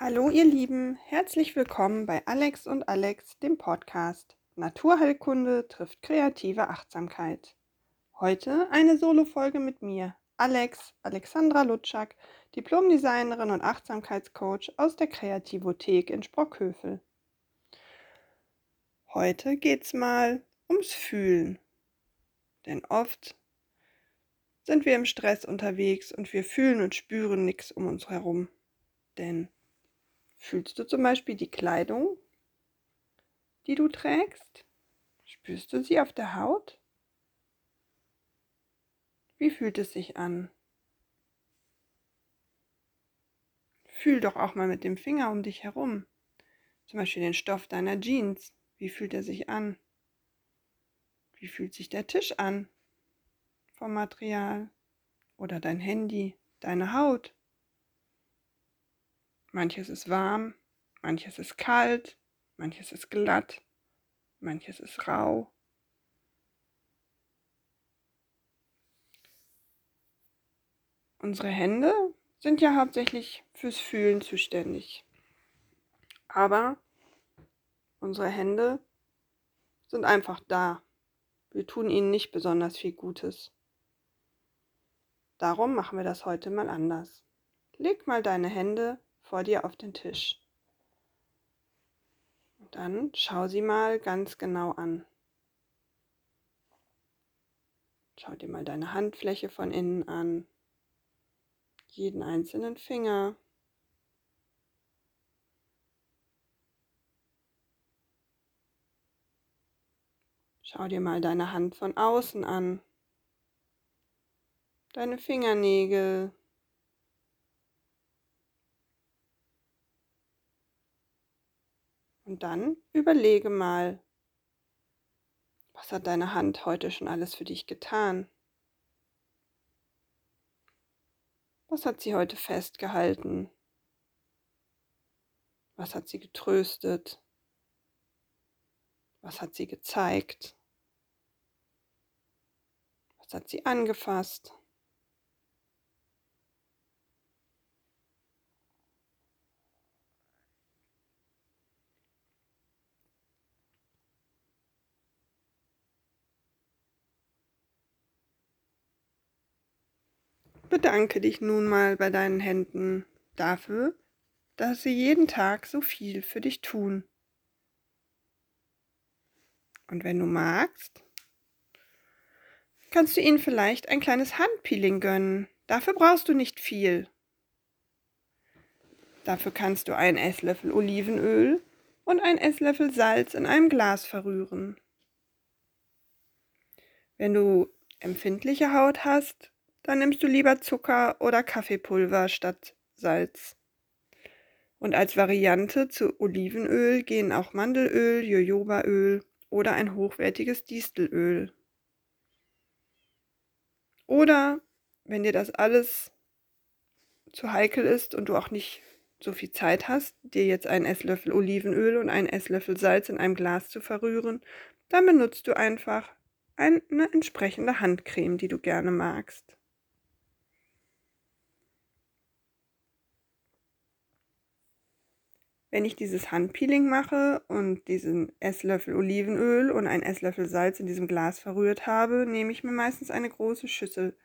Hallo ihr Lieben, herzlich willkommen bei Alex und Alex, dem Podcast Naturheilkunde trifft kreative Achtsamkeit. Heute eine Solo-Folge mit mir, Alex, Alexandra Lutschak, Diplomdesignerin und Achtsamkeitscoach aus der Kreativothek in Sprockhövel. Heute geht's mal ums Fühlen. Denn oft sind wir im Stress unterwegs und wir fühlen und spüren nichts um uns herum. Denn fühlst du zum Beispiel die Kleidung, die du trägst? Spürst du sie auf der Haut? Wie fühlt es sich an? Fühl doch auch mal mit dem Finger um dich herum. Zum Beispiel den Stoff deiner Jeans. Wie fühlt er sich an? Wie fühlt sich der Tisch an? vom Material oder dein Handy, deine Haut. Manches ist warm, manches ist kalt, manches ist glatt, manches ist rau. Unsere Hände sind ja hauptsächlich fürs Fühlen zuständig. Aber unsere Hände sind einfach da. Wir tun ihnen nicht besonders viel Gutes. Darum machen wir das heute mal anders. Leg mal deine Hände vor dir auf den Tisch. Dann schau sie mal ganz genau an. Schau dir mal deine Handfläche von innen an. Jeden einzelnen Finger. Schau dir mal deine Hand von außen an deine Fingernägel. Und dann überlege mal, was hat deine Hand heute schon alles für dich getan? Was hat sie heute festgehalten? Was hat sie getröstet? Was hat sie gezeigt? Was hat sie angefasst? Bedanke dich nun mal bei deinen Händen dafür, dass sie jeden Tag so viel für dich tun. Und wenn du magst, kannst du ihnen vielleicht ein kleines Handpeeling gönnen. Dafür brauchst du nicht viel. Dafür kannst du einen Esslöffel Olivenöl und einen Esslöffel Salz in einem Glas verrühren. Wenn du empfindliche Haut hast, dann nimmst du lieber Zucker oder Kaffeepulver statt Salz. Und als Variante zu Olivenöl gehen auch Mandelöl, Jojobaöl oder ein hochwertiges Distelöl. Oder wenn dir das alles zu heikel ist und du auch nicht so viel Zeit hast, dir jetzt einen Esslöffel Olivenöl und einen Esslöffel Salz in einem Glas zu verrühren, dann benutzt du einfach eine entsprechende Handcreme, die du gerne magst. Wenn ich dieses Handpeeling mache und diesen Esslöffel Olivenöl und einen Esslöffel Salz in diesem Glas verrührt habe, nehme ich mir meistens eine große Schüssel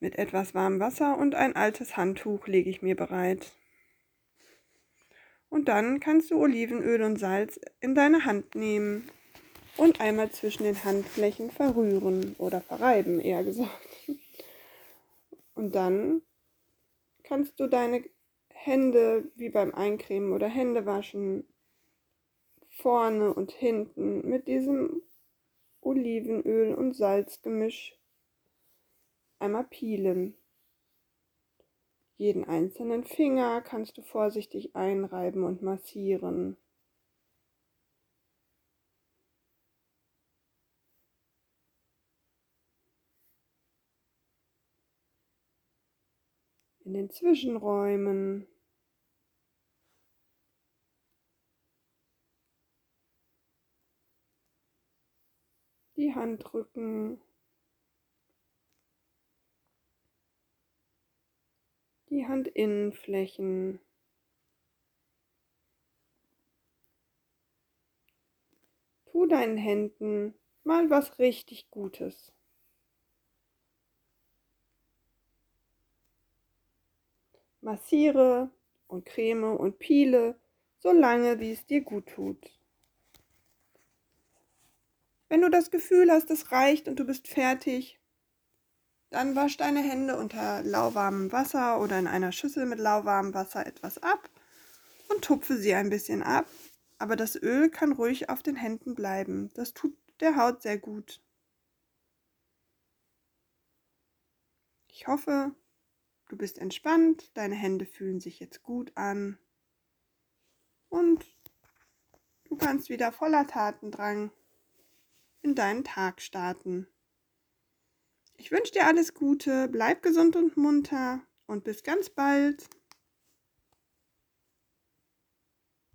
mit etwas warmem Wasser und ein altes Handtuch lege ich mir bereit. Und dann kannst du Olivenöl und Salz in deine Hand nehmen und einmal zwischen den Handflächen verrühren oder verreiben, eher gesagt. Und dann kannst du deine Hände wie beim Eincremen oder Händewaschen vorne und hinten mit diesem Olivenöl und Salzgemisch einmal peelen. Jeden einzelnen Finger kannst du vorsichtig einreiben und massieren. in den Zwischenräumen. Die Handrücken. die Handinnenflächen. Tu deinen Händen mal was richtig Gutes. Massiere und creme und piele, so lange wie es dir gut tut. Wenn du das Gefühl hast, es reicht und du bist fertig, dann wasch deine Hände unter lauwarmem Wasser oder in einer Schüssel mit lauwarmem Wasser etwas ab und tupfe sie ein bisschen ab. Aber das Öl kann ruhig auf den Händen bleiben. Das tut der Haut sehr gut. Ich hoffe, du bist entspannt, deine Hände fühlen sich jetzt gut an und du kannst wieder voller Tatendrang in deinen Tag starten. Ich wünsche dir alles Gute, bleib gesund und munter und bis ganz bald.